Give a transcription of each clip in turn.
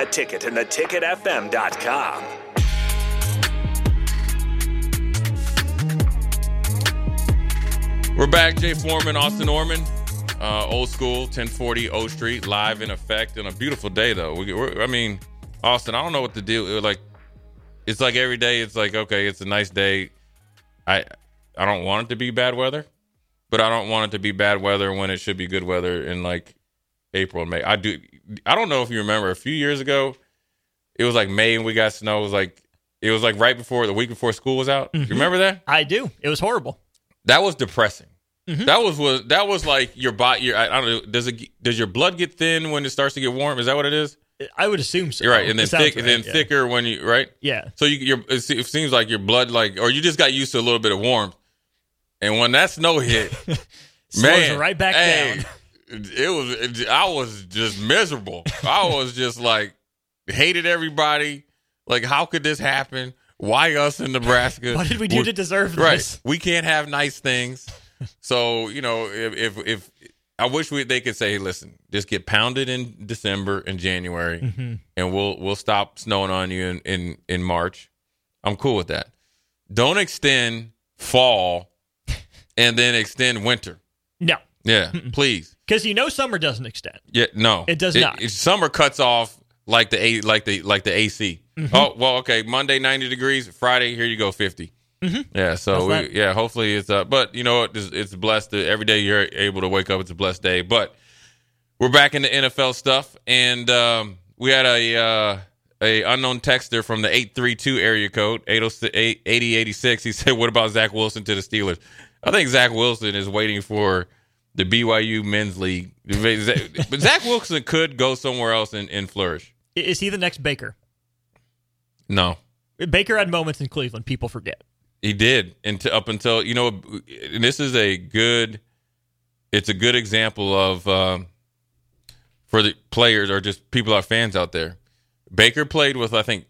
The Ticket and theticketfm.com. We're back. Jay Foreman, Austin Norman, uh, old school, 1040 O Street, live in effect on a beautiful day, though. We, I mean, Austin, I don't know what to do. Like, it's like every day, it's like, okay, it's a nice day. I, I don't want it to be bad weather, but I don't want it to be bad weather when it should be good weather in like April and May. I do. I don't know if you remember a few years ago, it was like May and we got snow. It was like it was like right before the week before school was out. You mm-hmm. remember that? I do. It was horrible. That was depressing. Mm-hmm. That was was that was like your body. Your I, don't know. Does it does your blood get thin when it starts to get warm? Is that what it is? I would assume so. You're right, and then thick, and then yeah. thicker when you right. Yeah. So you it seems like your blood like or you just got used to a little bit of warmth, and when that snow hit, man, right back hey, down. It was it, I was just miserable. I was just like hated everybody. Like how could this happen? Why us in Nebraska? What did we do to deserve Right. this? We can't have nice things. So you know, if if, if I wish we they could say, listen, just get pounded in December and January, Mm-hmm. and we'll we'll stop snowing on you in, in in March. I'm cool with that. Don't extend fall and then extend winter. No, Yeah, please. Because you know summer doesn't extend. Yeah, no, It does not. summer cuts off like the a like the like the AC. Mm-hmm. Oh well, okay. Monday ninety degrees. Friday here you go 50 Yeah, so we, yeah, hopefully it's uh But you know what? It's, it's blessed. To, every day you're able to wake up. It's a blessed day. But we're back into NFL stuff, and um, we had a uh, a unknown texter from the eight three two area code 806 8086. He said, "What about Zach Wilson to the Steelers?" I think Zach Wilson is waiting for the BYU men's league. But Zach Wilson could go somewhere else and, and flourish. Is he the next Baker? No, Baker had moments in Cleveland. People forget. He did, and up until you know, and this is a good. It's a good example of um, for the players or just people our fans out there. Baker played with, I think,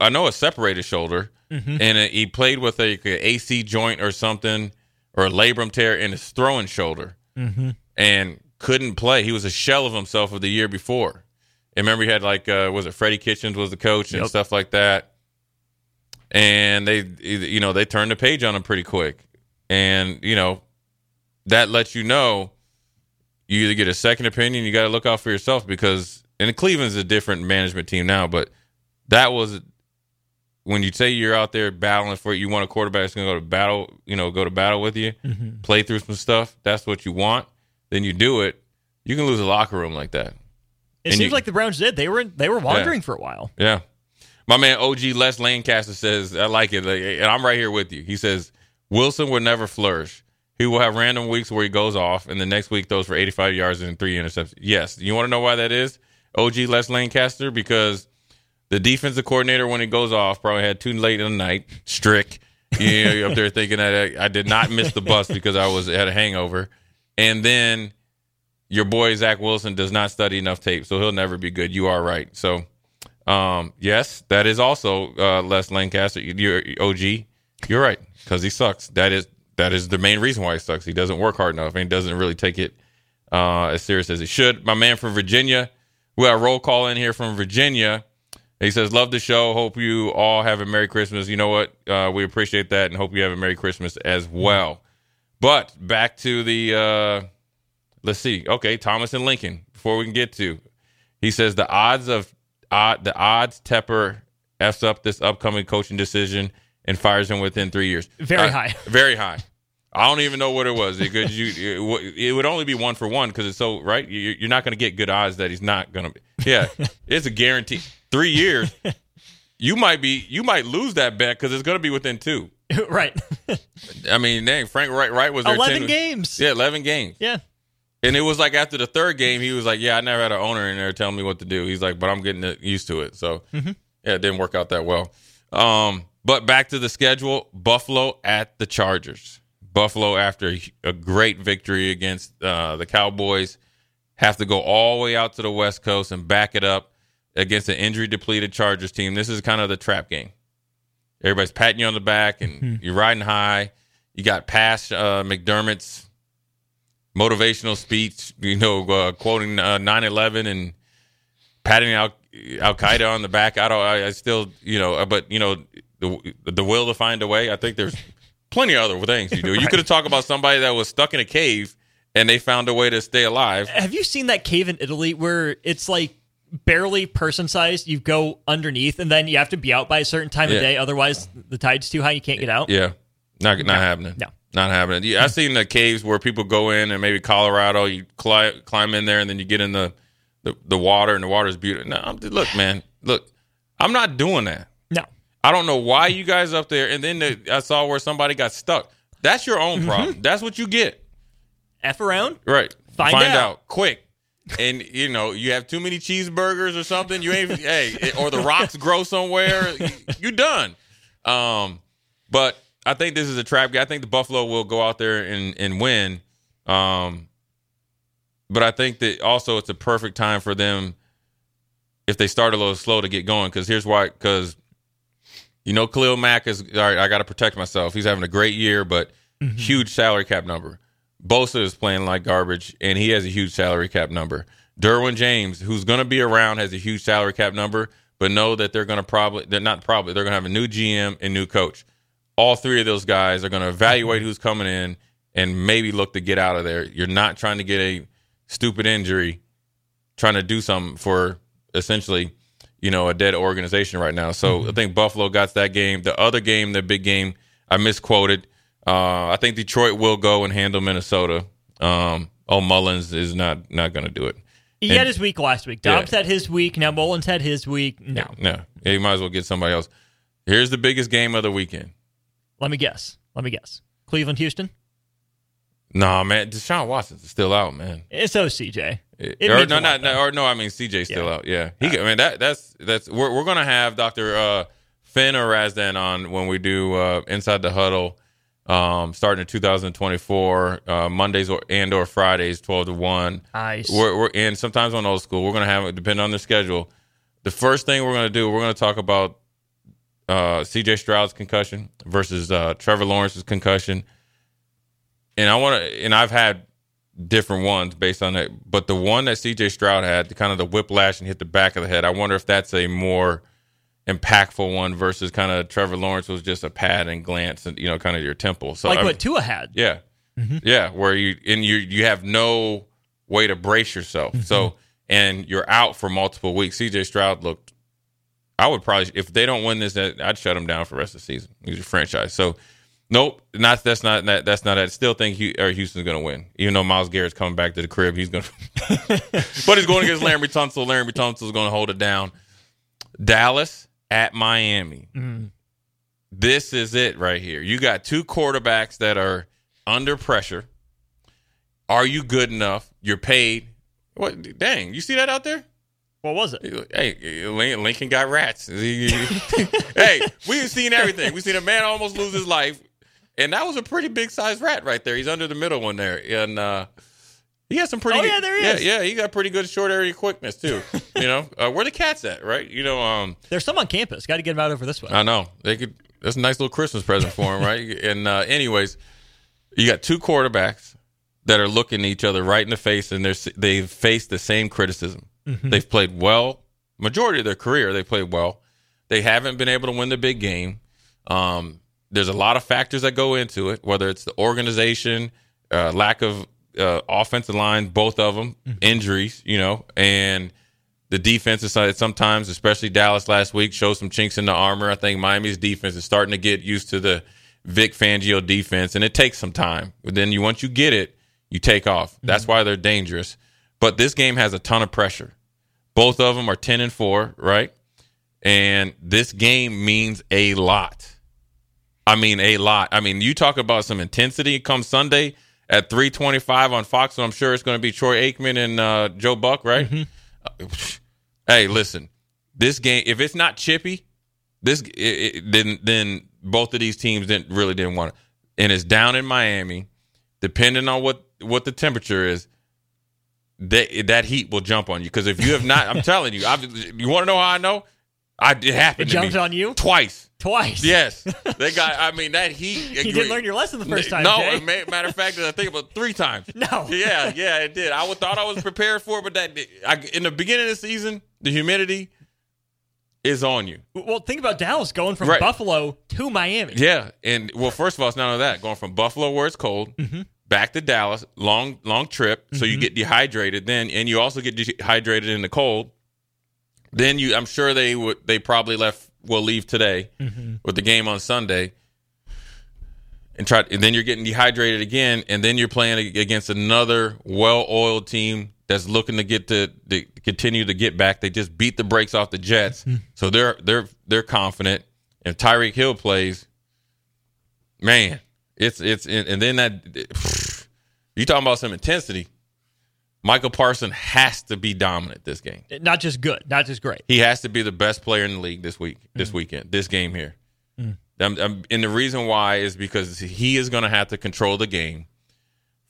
I know a separated shoulder, and uh he played with a, a AC joint or something or a labrum tear in his throwing shoulder, and couldn't play. He was a shell of himself of the year before. And remember, he had like, uh, was it Freddie Kitchens was the coach and Yep. stuff like that and they you know they turned the page on him pretty quick and you know that lets you know you either get a second opinion you got to look out for yourself because and cleveland's a different management team now but that was when you say you're out there battling for it you want a quarterback that's going to go to battle you know go to battle with you mm-hmm. play through some stuff that's what you want then you do it you can lose a locker room like that It And seems you- like the Browns did. They were they were wandering for a while. Yeah. My man OG Les Lancaster says, I like it. Like, and I'm right here with you. He says, Wilson will never flourish. He will have random weeks where he goes off, and the next week throws for 85 yards and three interceptions. Yes. You want to know why that is? OG Les Lancaster? Because the defensive coordinator, when he goes off, probably had too late in the night, strict. You know, up there thinking that I, I did not miss the bus because I was had a hangover. And then your boy Zach Wilson does not study enough tape, so he'll never be good. You are right. So, um, yes, that is also uh, Les Lancaster. You're OG. You're right because he sucks. That is that is the main reason why he sucks. He doesn't work hard enough and he doesn't really take it uh, as serious as he should. My man from Virginia, we got a roll call in here from Virginia. He says, "Love the show. Hope you all have a Merry Christmas. You know what? Uh, we appreciate that and hope you have a Merry Christmas as well." But back to the uh, let's see. Okay, Thomas and Lincoln. Before we can get to, he says the odds of odd the odds Tepper f's up this upcoming coaching decision and fires him within three years. Very Uh, high. Very high. I don't even know what it was. It could you it, would- only be one for one because it's so right. You, you're not going to get good odds that he's not going to be. Yeah, it's a guarantee. Three years. You might be. You might lose that bet because it's going to be within two. right. I mean, dang, Frank Reich, Reich was there 11 10 games. Yeah, eleven games. Yeah. And it was like after the third game, he was like, "Yeah, I never had an owner in there telling me what to do." He's like, "But I'm getting used to it." So yeah, it didn't work out that well. Um, but back to the schedule: Buffalo at the Chargers. Buffalo, after a, great victory against uh, the Cowboys, have to go all the way out to the West Coast and back it up against an injury depleted Chargers team. This is kind of the trap game. Everybody's patting you on the back and you're riding high. You got past uh, McDermott's motivational speech, you know, uh, quoting uh, 9/11 and patting Al Al Qaeda on the back. I don't. I, I still, you know, uh, but you know, the the will to find a way. I think there's plenty of other things you do. You could have talked about somebody that was stuck in a cave and they found a way to stay alive. Have you seen that cave in Italy where it's like barely person sized? You go underneath and then you have to be out by a certain time Yeah. of day. Otherwise, the tide's too high. You can't get out. Yeah, not not happening. No. not happening. Yeah, I've seen the caves where people go in and maybe Colorado, you climb climb in there and then you get in the the, the water and the water's beautiful. No, I'm, look, man, look, I'm not doing that. I don't know why you guys up there. And then the, I saw where somebody got stuck. That's your own Mm-hmm. problem. That's what you get. F around? Right. Find out. quick. And you know you have too many cheeseburgers or something. You ain't hey, or the rocks grow somewhere. You done. Um, but I think this is a trap game. I think the Buffalo will go out there and and win. Um, but I think that also it's a perfect time for them if they start a little slow to get going. Because here's why. Because you know Khalil Mack is all right. I got to protect myself. He's having a great year, but mm-hmm. huge salary cap number. Bosa is playing like garbage, and he has a huge salary cap number. Derwin James, who's going to be around, has a huge salary cap number, but know that they're going to probably, they're not probably, they're going to have a new GM and new coach. All three of those guys are going to evaluate who's coming in and maybe look to get out of there. You're not trying to get a stupid injury, trying to do something for essentially, you know, a dead organization right now. So I think Buffalo got that game. The other game, the big game, I misquoted. Uh, I think Detroit will go and handle Minnesota. Um, oh, Mullens is not not going to do it. He And- had his week last week. Yeah. Dobbs had his week. Now Mullens had his week. No. No, yeah, you might as well get somebody else. Here's the biggest game of the weekend. Let me guess. Let me guess. Cleveland, Houston? Nah, man, Deshaun Watson's still out, man. It's OCJ. It or no, not, though. or no, I mean CJ's still Yeah. out. Yeah, he. I mean that that's that's we're we're gonna have Doctor uh, Finn or Razdan on when we do uh, inside the huddle, um, starting in 2024, uh, Mondays or and or Fridays, 12 to one. Nice. We're, we're and sometimes on old school, we're gonna have it depending on the schedule. The first thing we're gonna do, we're gonna talk about uh, C.J. Stroud's concussion versus uh, Trevor Lawrence's concussion, and I want to, and I've had different ones based on it, but the one that C.J. Stroud had, the kind of the whiplash and hit the back of the head, I wonder if that's a more impactful one versus kind of Trevor Lawrence was just a pad and glance and you know kind of your temple. So like I- what Tua had. yeah. Mm-hmm. Yeah, where you and you you have no way to brace yourself. Mm-hmm. So and you're out for multiple weeks. CJ Stroud looked I would probably if they don't win this I'd shut him down for the rest of the season. He's a franchise. So nope, not that's not that that's not I still think or Houston's going to win. Even though Myles Garrett's coming back to the crib, he's going to But he's going against Laremy Tunsil. Laremy Tunsil's going to hold it down. Dallas at Miami mm-hmm. this is it right here. You got two quarterbacks that are under pressure. Are you good enough? You're paid. What? Dang, you see that out there? What was it? Hey, Lincoln got rats. hey, we've seen everything. We've seen a man almost lose his life, and that was a pretty big sized rat right there. He's under the middle one there, and uh, he has some pretty. Oh, good- yeah, there he yeah, is. Yeah, he got pretty good short area quickness too. you know, uh, where the cats at? Right? You know, um, There's some on campus. Got to get them out over this way. I know they could. That's a nice little Christmas present for him, right? And uh, anyways, you got two quarterbacks that are looking each other right in the face, and they're they've faced the same criticism. They've played well, majority of their career. They played well. They haven't been able to win the big game. Um, there's a lot of factors that go into it, whether it's the organization, uh, lack of uh, offensive line, both of them, injuries, you know, and the defense is sometimes, especially Dallas last week, shows some chinks in the armor. I think Miami's defense is starting to get used to the Vic Fangio defense, and it takes some time. But then you once you get it, you take off. That's why they're dangerous. But this game has a ton of pressure. Both of them are ten and four, right? And this game means a lot. I mean, a lot. I mean, you talk about some intensity come Sunday. at 325 on Fox. and I'm sure it's going to be Troy Aikman and uh, Joe Buck, right? Uh, hey, listen, this game, if it's not chippy, this it, it, then then both of these teams didn't really didn't want it, and it's down in Miami. Depending on what what the temperature is, that that heat will jump on you. Because if you have not, I'm telling you, I've, you want to know how I know? I it happened. It to jumped me on you? twice. Twice. Yes, they got. I mean, that heat. You didn't learn your lesson the first time. No, Jay. ma- matter of fact, I think about three times. No. Yeah, yeah, it did. I would, thought I was prepared for it, but that I, in the beginning of the season, the humidity is on you. Well, think about Dallas going from Right. Buffalo to Miami. Yeah, and well, first of all, it's not only that going from Buffalo where it's cold Mm-hmm. back to Dallas, long long trip, so you get dehydrated then, and you also get dehydrated in the cold. Then you, I'm sure they would, they probably left, will leave today Mm-hmm. with the game on Sunday, and try, and then you're getting dehydrated again, and then you're playing against another well-oiled team that's looking to get to, to continue to get back. They just beat the brakes off the Jets, so they're they're they're confident. If Tyreek Hill plays, man, it's it's and and then that you talking about some intensity. Michael Parson has to be dominant this game. Not just good, not just great. He has to be the best player in the league this week, this weekend, this game here. Um, um, and the reason why is because he is going to have to control the game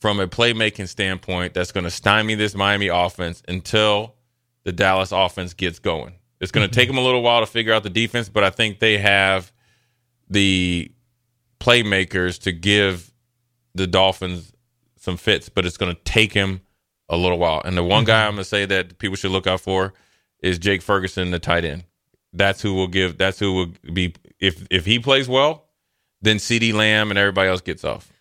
from a playmaking standpoint. That's going to stymie this Miami offense until the Dallas offense gets going. It's going to take them a little while to figure out the defense, but I think they have the playmakers to give the Dolphins some fits. But it's going to take him a little while. And the one guy mm-hmm. I'm going to say that people should look out for is Jake Ferguson, the tight end. That's who will give. That's who will be. If if he plays well, then CeeDee Lamb and everybody else gets off.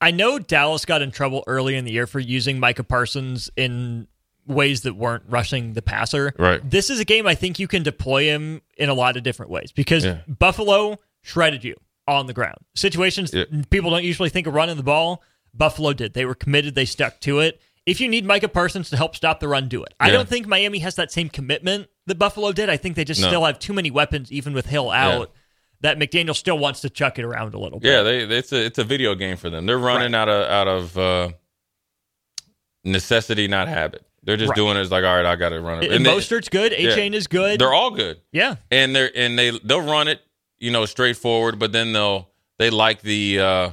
I know Dallas got in trouble early in the year for using Micah Parsons in ways that weren't rushing the passer. Right. This is a game I think you can deploy him in a lot of different ways because Yeah. Buffalo shredded you on the ground. Situations Yeah. people don't usually think of running the ball. Buffalo did. They were committed. They stuck to it. If you need Micah Parsons to help stop the run, do it. I don't think Miami has that same commitment that Buffalo did. I think they just No. still have too many weapons, even with Hill out, that McDaniel still wants to chuck it around a little bit. Yeah, they it's a it's a video game for them. They're running out of out of uh, necessity, not habit. They're just Right. doing it. It's like, all right, I got to run it. And Mostert's good. Achane is good. they're all good, yeah. and they're and they they'll run it, you know, straightforward. But then they'll they like the uh,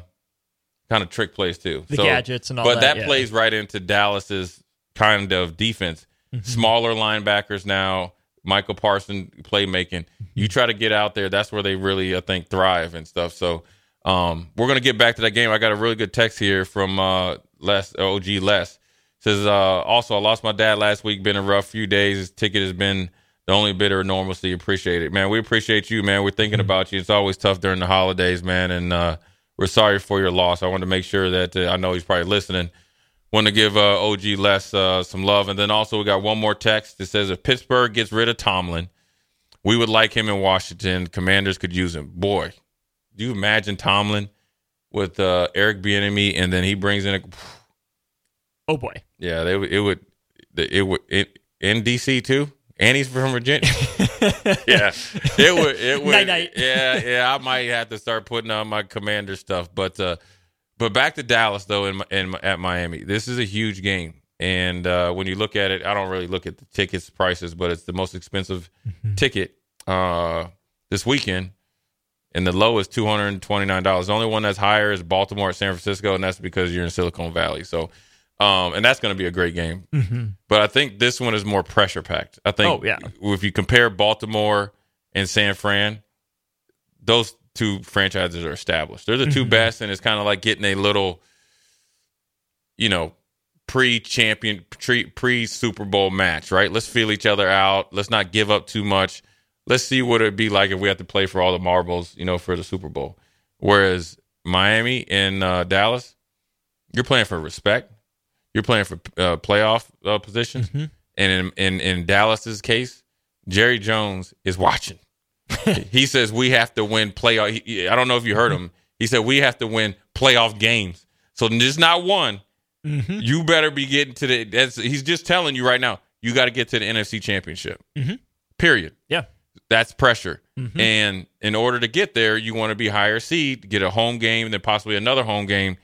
kind of trick plays too, The gadgets and all But that, that yeah. plays right into Dallas's kind of defense. Mm-hmm. Smaller linebackers now. Michael Parson playmaking. You try to get out there. That's where they really, I think, thrive and stuff. So um, we're gonna get back to that game. I got a really good text here from uh, Les OG Les. Says uh, also I lost my dad last week. Been a rough few days. His ticket has been the only bit of normalcy. Appreciate it, man. We appreciate you, man. We're thinking about you. It's always tough during the holidays, man, and uh, we're sorry for your loss. I want to make sure that uh, I know he's probably listening. Want to give uh, OG Les uh, some love, and then also we got one more text that says if Pittsburgh gets rid of Tomlin, we would like him in Washington. Commanders could use him. Boy, do you imagine Tomlin with uh, Eric Bieniemy, and then he brings in a Oh boy. yeah, they would it would it would it, in DC too. And he's from Virginia. yeah, it would. It would. Night, night. Yeah, yeah. I might have to start putting on my commander stuff. But uh, but back to Dallas though, in, in at Miami, this is a huge game. And uh, when you look at it, I don't really look at the tickets prices, but it's the most expensive ticket uh, this weekend, and the low is two hundred and twenty nine dollars. The only one that's higher is Baltimore at San Francisco, and that's because you're in Silicon Valley. So, um, and that's going to be a great game. But I think this one is more pressure packed. I think. Oh, yeah. If you compare Baltimore and San Fran, those two franchises are established. They're the 2 best, and it's kind of like getting a little, you know, pre-champion, pre Super Bowl match, right? Let's feel each other out. Let's not give up too much. Let's see what it'd be like if we have to play for all the marbles, you know, for the Super Bowl. Whereas Miami and uh, Dallas, you're playing for respect. You're playing for uh, playoff uh, positions. Mm-hmm. And in, in in Dallas's case, Jerry Jones is watching. he says we have to win playoff. he- I don't know if you heard mm-hmm. him. He said we have to win playoff games. So just not one. Mm-hmm. You better be getting to the. That's, he's just telling you right now. You got to get to the NFC Championship. Period. Yeah. That's pressure. And in order to get there, you want to be higher seed, get a home game, and then possibly another home game.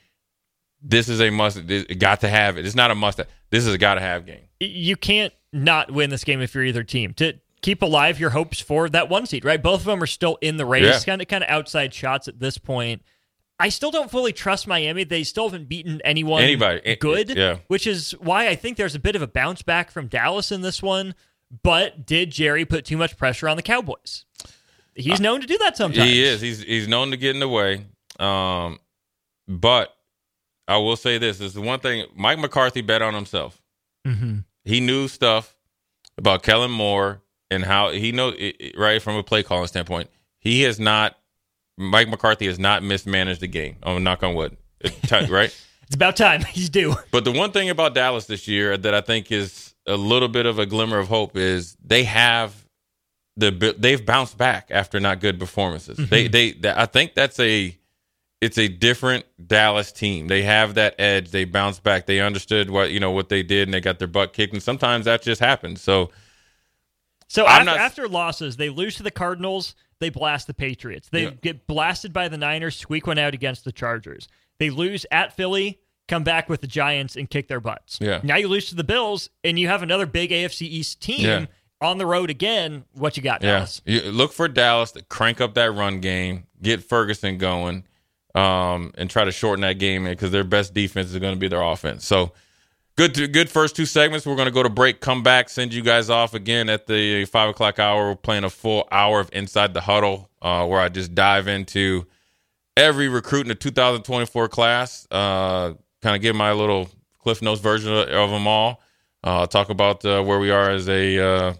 This is a must. This, got to have it. It's not a must. This is a got to have game. You can't not win this game if you're either team. To keep alive your hopes for that one seed, right? Both of them are still in the race, Yeah. kind of kind of outside shots at this point. I still don't fully trust Miami. They still haven't beaten anyone Anybody. Good, yeah. which is why I think there's a bit of a bounce back from Dallas in this one. But did Jerry put too much pressure on the Cowboys? He's known to do that sometimes. He is. He's he's known to get in the way. Um, but I will say this: this is the one thing Mike McCarthy bet on himself. Mm-hmm. He knew stuff about Kellen Moore and how he know right from a play calling standpoint. He has not. Mike McCarthy has not mismanaged the game. I'm knock on wood. Right. It's about time. He's due. But the one thing about Dallas this year that I think is a little bit of a glimmer of hope is they have the they've bounced back after not good performances. They, they they I think that's a it's a different Dallas team. They have that edge. They bounced back. They understood what you know what they did, and they got their butt kicked. And sometimes that just happens. So So after, not- after losses, they lose to the Cardinals. They blast the Patriots. They Yeah. get blasted by the Niners. Squeak one out against the Chargers. They lose at Philly. Come back with the Giants and kick their butts. Yeah. Now you lose to the Bills, and you have another big AFC East team Yeah. on the road again. What you got, yeah, Dallas? you look for Dallas to crank up that run game, get Ferguson going, um, and try to shorten that game because their best defense is going to be their offense. So. Good, good first two segments. We're going to go to break, come back, send you guys off again at the five o'clock hour. We're playing a full hour of Inside the Huddle, uh, where I just dive into every recruit in the 2024 class. Uh, kind of give my little Cliff Notes version of, of them all. Uh, talk about uh, where we are as a uh,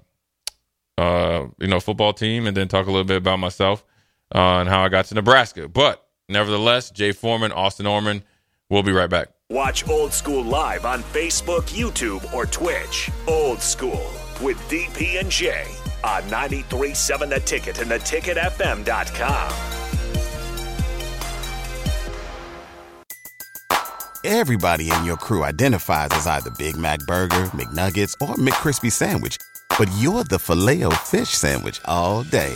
uh, you know football team, and then talk a little bit about myself uh, and how I got to Nebraska. But nevertheless, Jay Foreman, Austin Orman. We'll be right back. Watch Old School live on Facebook, YouTube, or Twitch. Old School with DP and J on 93.7 The Ticket and theticketfm.com. Everybody in your crew identifies as either Big Mac Burger, McNuggets, or McCrispy Sandwich. But you're the filet fish Sandwich all day.